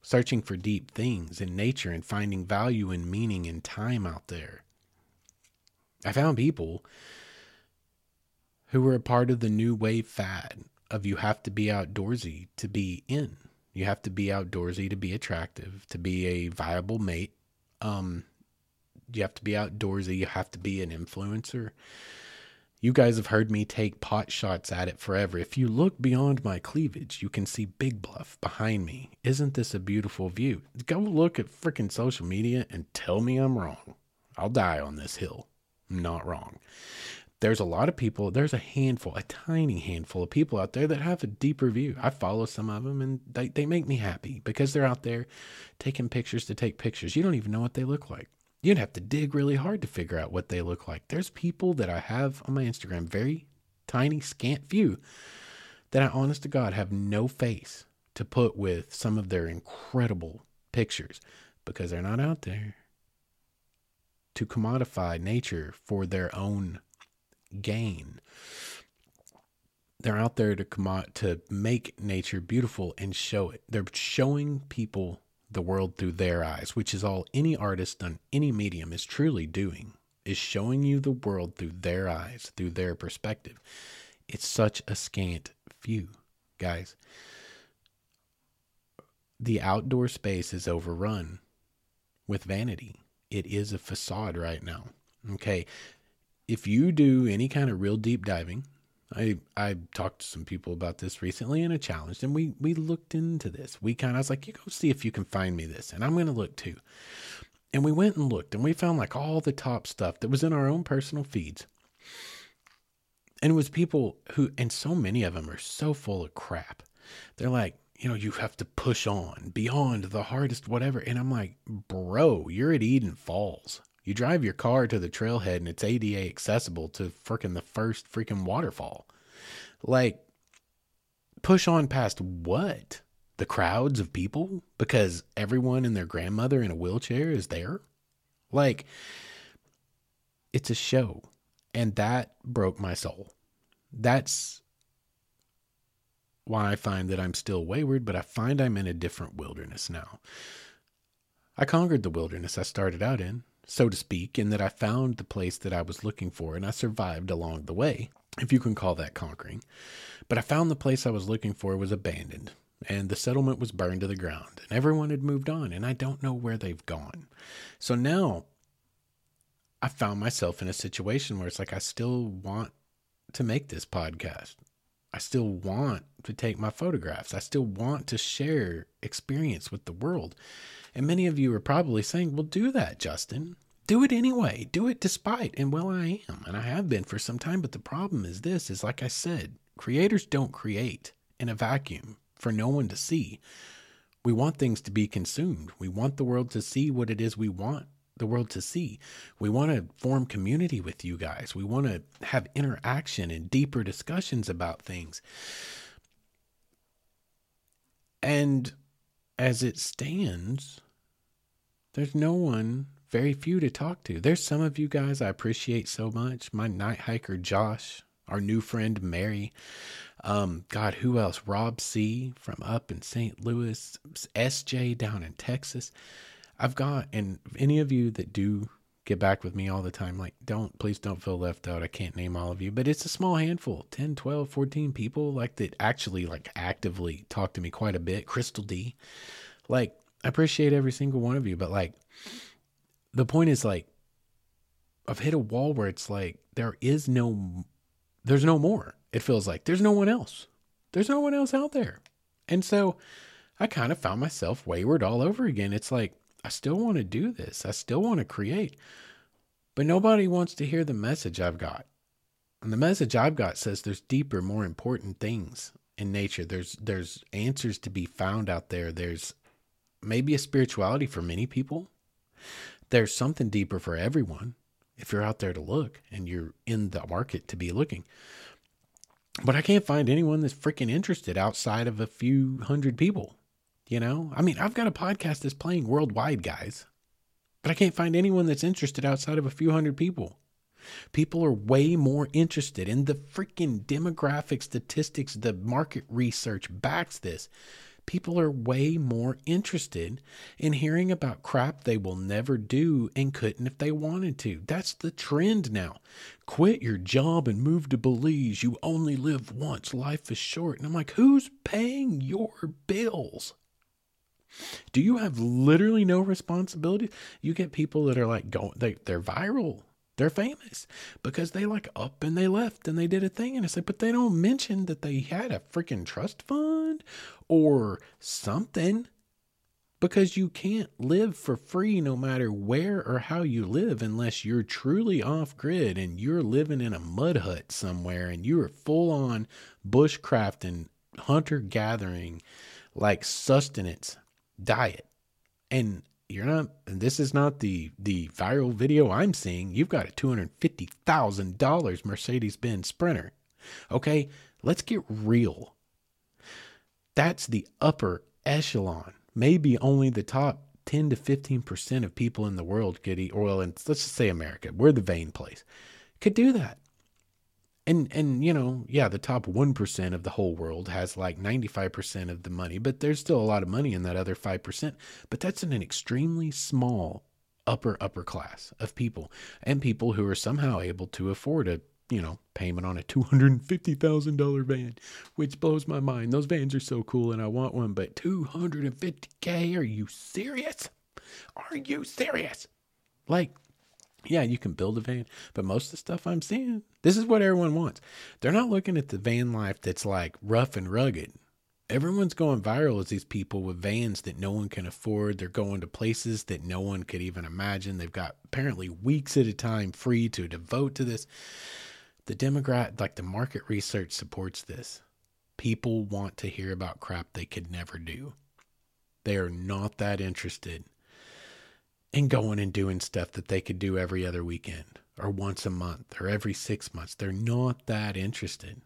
searching for deep things in nature and finding value and meaning and time out there. I found people who were a part of the new wave fad of you have to be outdoorsy to be in. You have to be outdoorsy to be attractive, to be a viable mate. Um, you have to be outdoorsy. You have to be an influencer. You guys have heard me take pot shots at it forever. If you look beyond my cleavage, you can see Big Bluff behind me. Isn't this a beautiful view? Go look at freaking social media and tell me I'm wrong. I'll die on this hill. I'm not wrong there's a lot of people, there's a handful, a tiny handful of people out there that have a deeper view. I follow some of them and they, they make me happy because they're out there taking pictures to take pictures. You don't even know what they look like. You'd have to dig really hard to figure out what they look like. There's people that I have on my Instagram, very tiny, scant few, that I honest to God have no face to put with some of their incredible pictures because they're not out there to commodify nature for their own gain. They're out there to come out to make nature beautiful and show it. They're showing people the world through their eyes, which is all any artist on any medium is truly doing, is showing you the world through their eyes, through their perspective. It's such a scant few, guys. The outdoor space is overrun with vanity. It is a facade right now. Okay if you do any kind of real deep diving, I I talked to some people about this recently in a challenge, and we we looked into this. We kind of was like, you go see if you can find me this, and I'm to look too. And we went and looked, and we found like all the top stuff that was in our own personal feeds. And it was people who, and so many of them are so full of crap. They're like, you know, you have to push on beyond the hardest whatever. And I'm like, bro, you're at Eden Falls. You drive your car to the trailhead and it's ADA accessible to freaking the first freaking waterfall. Like, push on past what? The crowds of people? Because everyone and their grandmother in a wheelchair is there? Like, it's a show. And that broke my soul. That's why I find that I'm still wayward, but I find I'm in a different wilderness now. I conquered the wilderness I started out in so to speak, in that I found the place that I was looking for and I survived along the way, if you can call that conquering. But I found the place I was looking for was abandoned and the settlement was burned to the ground and everyone had moved on and I don't know where they've gone. So now I found myself in a situation where it's like I still want to make this podcast. I still want to take my photographs. I still want to share experience with the world. And many of you are probably saying, well, do that, Justin. Do it anyway. Do it despite. And well, I am. And I have been for some time. But the problem is this is like I said, creators don't create in a vacuum for no one to see. We want things to be consumed. We want the world to see what it is we want the world to see. We want to form community with you guys. We want to have interaction and deeper discussions about things. And as it stands, there's no one, very few to talk to. There's some of you guys I appreciate so much. My night hiker, Josh, our new friend, Mary. Um, God, who else? Rob C from up in St. Louis, SJ down in Texas. I've got, and any of you that do get back with me all the time, like, don't, please don't feel left out. I can't name all of you, but it's a small handful 10, 12, 14 people, like, that actually, like, actively talk to me quite a bit. Crystal D. Like, I appreciate every single one of you, but, like, the point is, like, I've hit a wall where it's like, there is no, there's no more. It feels like there's no one else. There's no one else out there. And so I kind of found myself wayward all over again. It's like, I still want to do this. I still want to create. But nobody wants to hear the message I've got. And the message I've got says there's deeper, more important things in nature. There's there's answers to be found out there. There's maybe a spirituality for many people. There's something deeper for everyone if you're out there to look and you're in the market to be looking. But I can't find anyone that's freaking interested outside of a few hundred people. You know, I mean, I've got a podcast that's playing worldwide, guys, but I can't find anyone that's interested outside of a few hundred people. People are way more interested in the freaking demographic statistics, the market research backs this. People are way more interested in hearing about crap they will never do and couldn't if they wanted to. That's the trend now. Quit your job and move to Belize. You only live once. Life is short. And I'm like, who's paying your bills? Do you have literally no responsibility? You get people that are like going, they, they're viral. They're famous because they like up and they left and they did a thing. And I said, but they don't mention that they had a freaking trust fund or something because you can't live for free no matter where or how you live unless you're truly off grid and you're living in a mud hut somewhere and you are full on bushcrafting, hunter gathering, like sustenance diet. And you're not and this is not the the viral video I'm seeing. You've got a $250,000 Mercedes-Benz Sprinter. Okay, let's get real. That's the upper echelon. Maybe only the top 10 to 15% of people in the world could eat oil and let's just say America. We're the vain place. Could do that and and you know yeah the top 1% of the whole world has like 95% of the money but there's still a lot of money in that other 5% but that's in an extremely small upper upper class of people and people who are somehow able to afford a you know payment on a $250,000 van which blows my mind. Those vans are so cool and I want one but 250k are you serious? Are you serious? Like yeah, you can build a van, but most of the stuff I'm seeing, this is what everyone wants. They're not looking at the van life that's like rough and rugged. Everyone's going viral as these people with vans that no one can afford. They're going to places that no one could even imagine. They've got apparently weeks at a time free to devote to this. The demographic, like the market research supports this. People want to hear about crap they could never do. They are not that interested and going and doing stuff that they could do every other weekend or once a month or every six months. They're not that interested.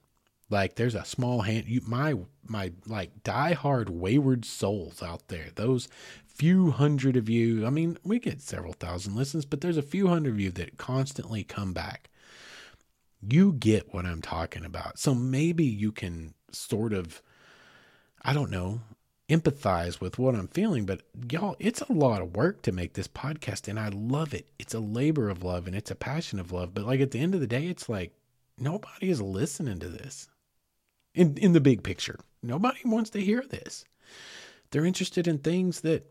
Like there's a small hand you my my like diehard wayward souls out there. Those few hundred of you. I mean, we get several thousand listens, but there's a few hundred of you that constantly come back. You get what I'm talking about. So maybe you can sort of I don't know, empathize with what I'm feeling. But y'all, it's a lot of work to make this podcast, and I love it. It's a labor of love and it's a passion of love. But like at the end of the day, it's like nobody is listening to this in in the big picture. Nobody wants to hear this. They're interested in things that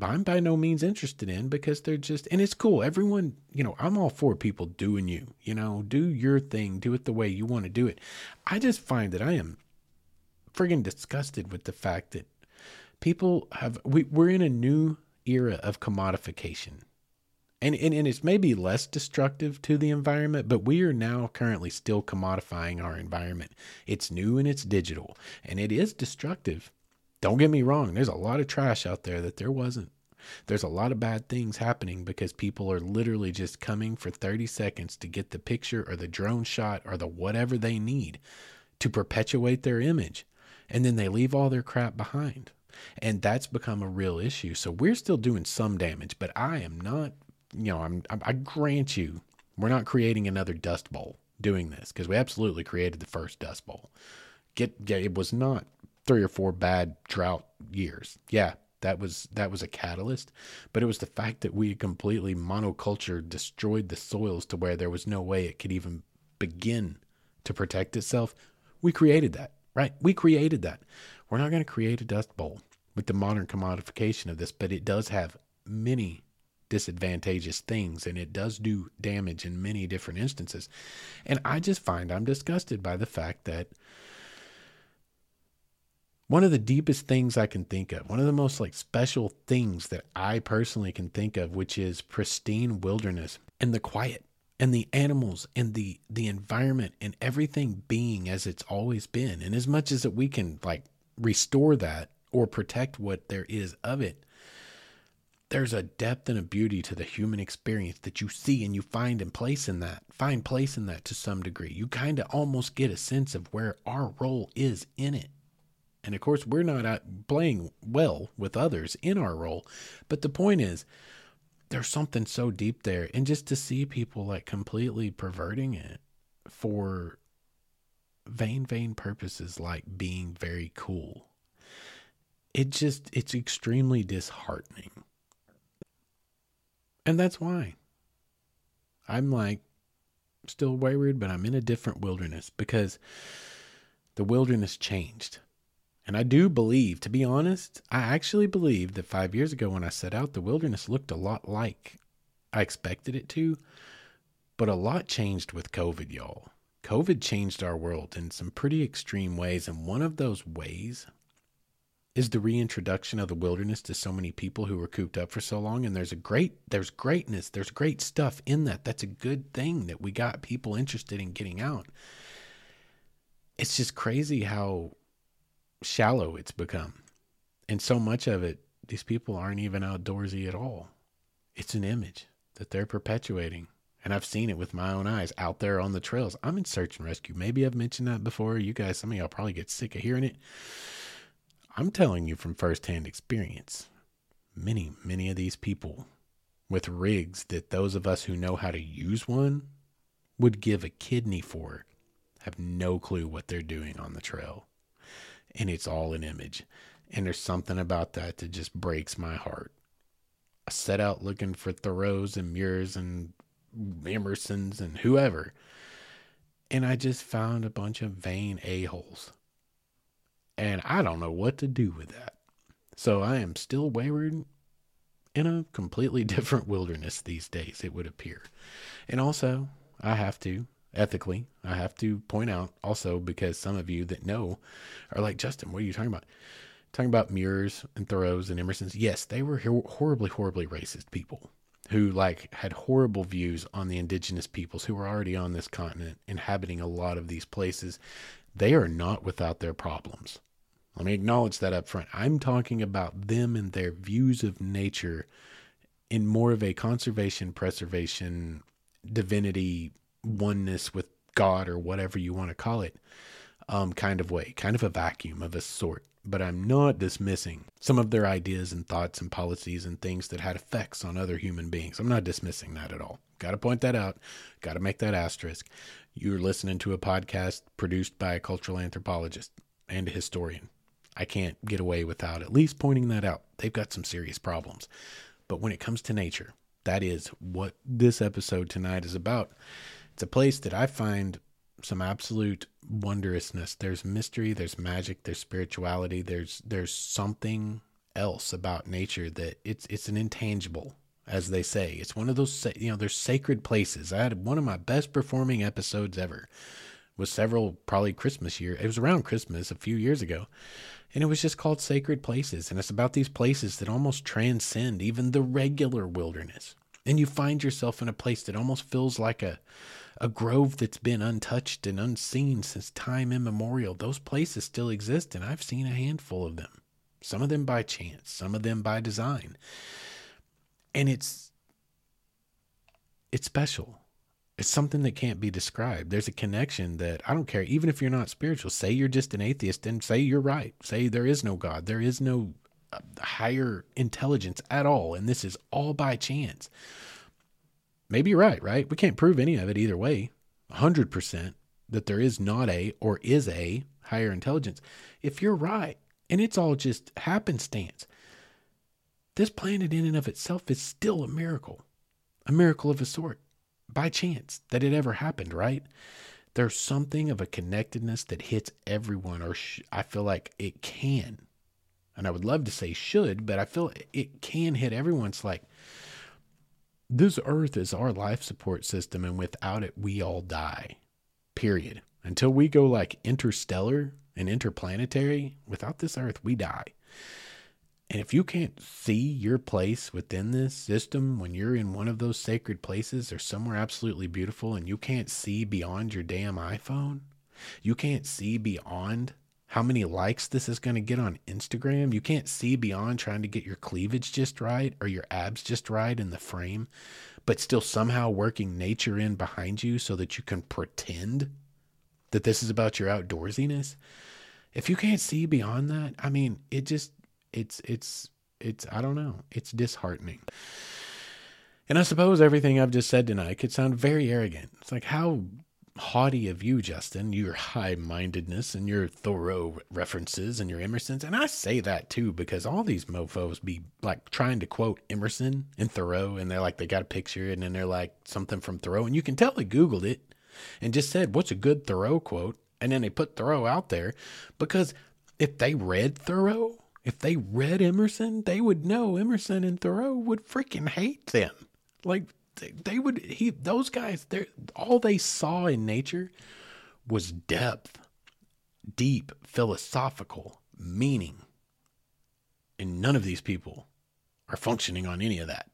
I'm by no means interested in because they're just, and it's cool. Everyone, you know, I'm all for people doing you, you know, do your thing, do it the way you want to do it. I just find that I am friggin' disgusted with the fact that people have, we, we're in a new era of commodification. And, and, and it's maybe less destructive to the environment, but we are now currently still commodifying our environment. It's new and it's digital, and it is destructive don't get me wrong, there's a lot of trash out there that there wasn't. There's a lot of bad things happening because people are literally just coming for 30 seconds to get the picture or the drone shot or the whatever they need to perpetuate their image. And then they leave all their crap behind. And that's become a real issue. So we're still doing some damage, but I am not, you know, I'm, I grant you, we're not creating another dust bowl doing this because we absolutely created the first dust bowl. Get, yeah, it was not three or four bad drought years. Yeah, that was that was a catalyst, but it was the fact that we completely monoculture destroyed the soils to where there was no way it could even begin to protect itself. We created that, right? We created that. We're not going to create a dust bowl with the modern commodification of this, but it does have many disadvantageous things and it does do damage in many different instances. And I just find I'm disgusted by the fact that one of the deepest things I can think of, one of the most like special things that I personally can think of, which is pristine wilderness and the quiet and the animals and the the environment and everything being as it's always been. And as much as that we can like restore that or protect what there is of it, there's a depth and a beauty to the human experience that you see and you find in place in that find place in that to some degree you kind of almost get a sense of where our role is in it and of course, we're not playing well with others in our role. But the point is, there's something so deep there. And just to see people like completely perverting it for vain, vain purposes like being very cool, it just, it's extremely disheartening. And that's why I'm like still wayward, but I'm in a different wilderness because the wilderness changed. And I do believe, to be honest, I actually believe that five years ago when I set out, the wilderness looked a lot like I expected it to. But a lot changed with COVID, y'all. COVID changed our world in some pretty extreme ways. And one of those ways is the reintroduction of the wilderness to so many people who were cooped up for so long. And there's a great, there's greatness, there's great stuff in that. That's a good thing that we got people interested in getting out. It's just crazy how shallow it's become. And so much of it, these people aren't even outdoorsy at all. It's an image that they're perpetuating. And I've seen it with my own eyes out there on the trails. I'm in search and rescue. Maybe I've mentioned that before. You guys, some of y'all probably get sick of hearing it. I'm telling you from firsthand experience. Many, many of these people with rigs that those of us who know how to use one would give a kidney for have no clue what they're doing on the trail and it's all an image. And there's something about that that just breaks my heart. I set out looking for Thoreau's and Muirs and Emerson's and whoever. And I just found a bunch of vain a-holes. And I don't know what to do with that. So I am still wayward in a completely different wilderness these days, it would appear. And also, I have to ethically. I have to point out also because some of you that know are like, Justin, what are you talking about? Talking about Muirs and Thoreau's and Emerson's. Yes, they were horribly, horribly racist people who like had horrible views on the indigenous peoples who were already on this continent, inhabiting a lot of these places. They are not without their problems. Let me acknowledge that up front. I'm talking about them and their views of nature in more of a conservation, preservation, divinity oneness with God or whatever you want to call it, um, kind of way, kind of a vacuum of a sort. But I'm not dismissing some of their ideas and thoughts and policies and things that had effects on other human beings. I'm not dismissing that at all. Got to point that out. Got to make that asterisk. You're listening to a podcast produced by a cultural anthropologist and a historian. I can't get away without at least pointing that out. They've got some serious problems. But when it comes to nature, that is what this episode tonight is about. It's a place that I find some absolute wondrousness. There's mystery, there's magic, there's spirituality, there's there's something else about nature that it's it's an intangible as they say. It's one of those you know, there's sacred places. I had one of my best performing episodes ever. Was several probably Christmas year. It was around Christmas a few years ago. And it was just called Sacred Places. And it's about these places that almost transcend even the regular wilderness. And you find yourself in a place that almost feels like a a grove that's been untouched and unseen since time immemorial. Those places still exist, and I've seen a handful of them. Some of them by chance, some of them by design. And it's it's special. It's something that can't be described. There's a connection that I don't care, even if you're not spiritual, say you're just an atheist and say you're right. Say there is no God, there is no uh, higher intelligence at all, and this is all by chance maybe you're right, right? We can't prove any of it either way, 100% that there is not a or is a higher intelligence. If you're right, and it's all just happenstance, this planet in and of itself is still a miracle, a miracle of a sort, by chance that it ever happened, right? There's something of a connectedness that hits everyone, or sh- I feel like it can. And I would love to say should, but I feel it can hit everyone. It's like, this earth is our life support system, and without it, we all die. Period. Until we go like interstellar and interplanetary, without this earth, we die. And if you can't see your place within this system when you're in one of those sacred places or somewhere absolutely beautiful and you can't see beyond your damn iPhone, you can't see beyond how many likes this is going to get on Instagram. You can't see beyond trying to get your cleavage just right or your abs just right in the frame, but still somehow working nature in behind you so that you can pretend that this is about your outdoorsiness. If you can't see beyond that, I mean, it just it's it's it's I don't know, it's disheartening. And I suppose everything I've just said tonight could sound very arrogant. It's like how haughty of you, Justin, your high mindedness and your Thoreau references and your Emerson's. And I say that too because all these mofos be like trying to quote Emerson and Thoreau, and they're like, they got a picture and then they're like something from Thoreau. And you can tell they Googled it and just said, what's a good Thoreau quote? And then they put Thoreau out there because if they read Thoreau, if they read Emerson, they would know Emerson and Thoreau would freaking hate them. Like they would he those guys they all they saw in nature was depth deep philosophical meaning. And none of these people are functioning on any of that.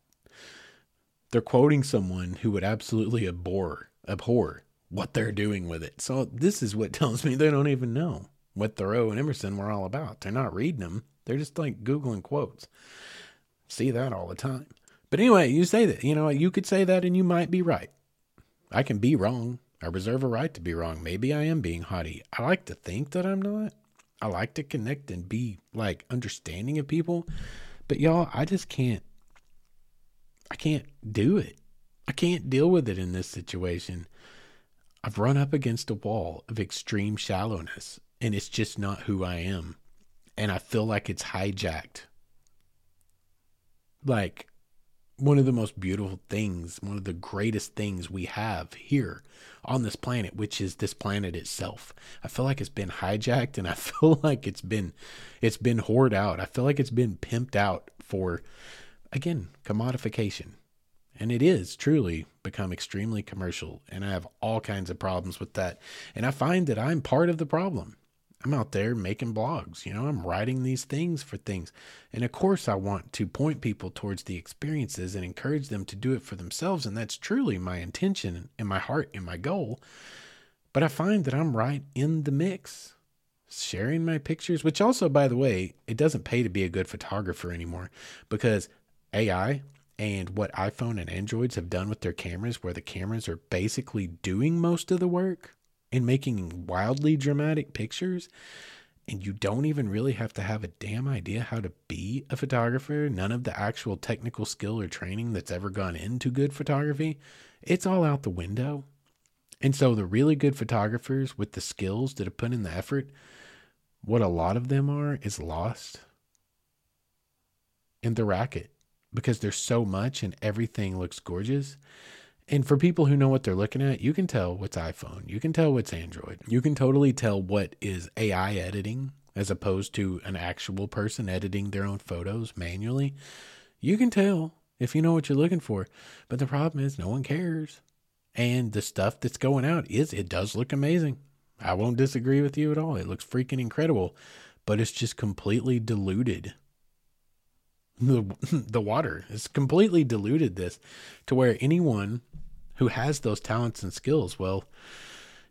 They're quoting someone who would absolutely abhor abhor what they're doing with it. So this is what tells me they don't even know what thoreau and emerson were all about. They're not reading them they're just like googling quotes see that all the time but anyway, you say that. You know, you could say that and you might be right. I can be wrong. I reserve a right to be wrong. Maybe I am being haughty. I like to think that I'm not. I like to connect and be like understanding of people. But y'all, I just can't. I can't do it. I can't deal with it in this situation. I've run up against a wall of extreme shallowness, and it's just not who I am. And I feel like it's hijacked. Like, one of the most beautiful things, one of the greatest things we have here on this planet, which is this planet itself. I feel like it's been hijacked and I feel like it's been it's been hoarded out. I feel like it's been pimped out for again, commodification. And it is truly become extremely commercial and I have all kinds of problems with that. And I find that I'm part of the problem. I'm out there making blogs, you know, I'm writing these things for things. And of course, I want to point people towards the experiences and encourage them to do it for themselves. And that's truly my intention and my heart and my goal. But I find that I'm right in the mix, sharing my pictures, which also, by the way, it doesn't pay to be a good photographer anymore because AI and what iPhone and Androids have done with their cameras, where the cameras are basically doing most of the work and making wildly dramatic pictures and you don't even really have to have a damn idea how to be a photographer, none of the actual technical skill or training that's ever gone into good photography, it's all out the window. And so the really good photographers with the skills that have put in the effort what a lot of them are is lost in the racket because there's so much and everything looks gorgeous. And for people who know what they're looking at, you can tell what's iPhone. You can tell what's Android. You can totally tell what is AI editing as opposed to an actual person editing their own photos manually. You can tell if you know what you're looking for. But the problem is no one cares. And the stuff that's going out is it does look amazing. I won't disagree with you at all. It looks freaking incredible, but it's just completely diluted. The the water is completely diluted this to where anyone who has those talents and skills, well,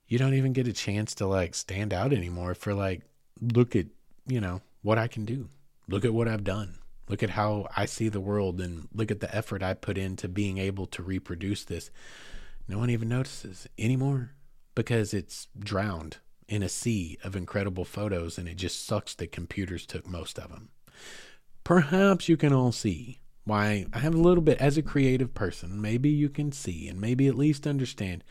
you don't even get a chance to like stand out anymore for like look at, you know, what I can do. Look at what I've done. Look at how I see the world and look at the effort I put into being able to reproduce this. No one even notices anymore because it's drowned in a sea of incredible photos and it just sucks that computers took most of them. Perhaps you can all see why I have a little bit, as a creative person, maybe you can see and maybe at least understand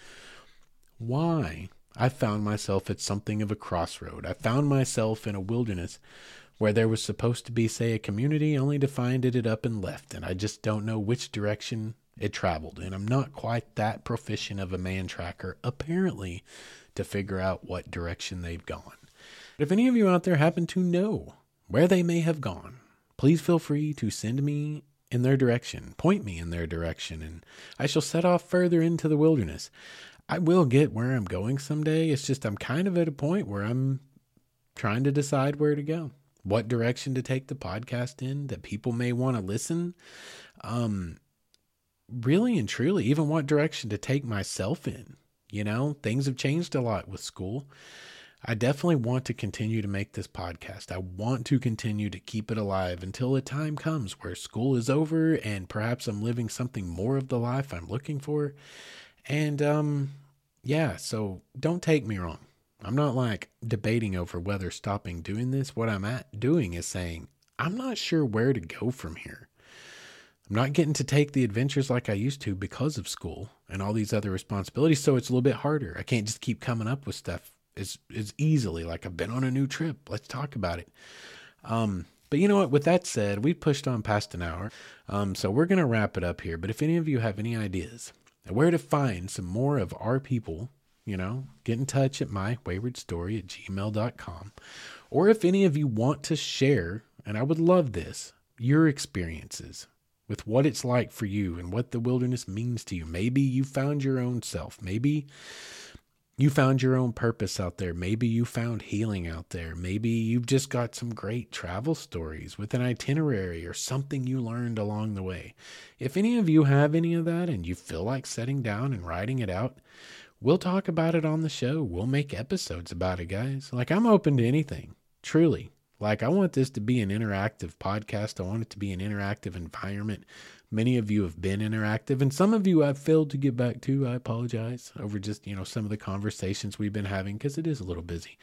why I found myself at something of a crossroad. I found myself in a wilderness where there was supposed to be, say, a community, only to find it had up and left, and I just don't know which direction it traveled. And I'm not quite that proficient of a man tracker, apparently, to figure out what direction they've gone. But if any of you out there happen to know where they may have gone, please feel free to send me in their direction, point me in their direction, and I shall set off further into the wilderness. I will get where I'm going someday. It's just I'm kind of at a point where I'm trying to decide where to go, what direction to take the podcast in that people may want to listen. Um, really and truly, even what direction to take myself in. You know, things have changed a lot with school. I definitely want to continue to make this podcast. I want to continue to keep it alive until a time comes where school is over and perhaps I'm living something more of the life I'm looking for. And um yeah, so don't take me wrong. I'm not like debating over whether stopping doing this. What I'm at doing is saying, I'm not sure where to go from here. I'm not getting to take the adventures like I used to because of school and all these other responsibilities. So it's a little bit harder. I can't just keep coming up with stuff as, as easily. Like I've been on a new trip. Let's talk about it. Um, but you know what? With that said, we pushed on past an hour. Um, so we're to wrap it up here. But if any of you have any ideas where to find some more of our people, you know, get in touch at my wayward story at gmail.com. Or if any of you want to share, and I would love this, your experiences with what it's like for you and what the wilderness means to you. Maybe you found your own self. Maybe you found your own purpose out there. Maybe you found healing out there. Maybe you've just got some great travel stories with an itinerary or something you learned along the way. If any of you have any of that and you feel like setting down and writing it out, we'll talk about it on the show. We'll make episodes about it, guys. Like, I'm open to anything, truly. Like, I want this to be an interactive podcast. I want it to be an interactive environment. Many of you have been interactive, and some of you I've failed to get back to. I apologize over just, you know, some of the conversations we've been having because it is a little busy.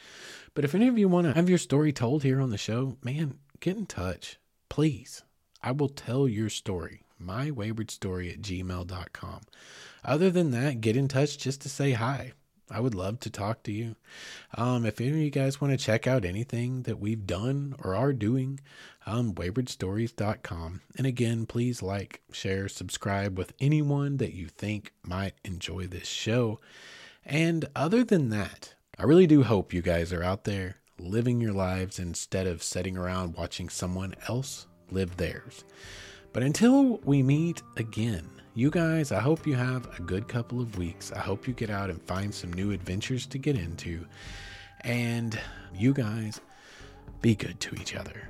But if any of you want to have your story told here on the show, man, get in touch, please. I will tell your story, mywaywardstory at gmail.com. Other than that, get in touch just to say hi. I would love to talk to you. Um, if any of you guys want to check out anything that we've done or are doing, um, waywardstories.com. And again, please like, share, subscribe with anyone that you think might enjoy this show. And other than that, I really do hope you guys are out there living your lives instead of sitting around watching someone else live theirs. But until we meet again, you guys, I hope you have a good couple of weeks. I hope you get out and find some new adventures to get into. And you guys, be good to each other.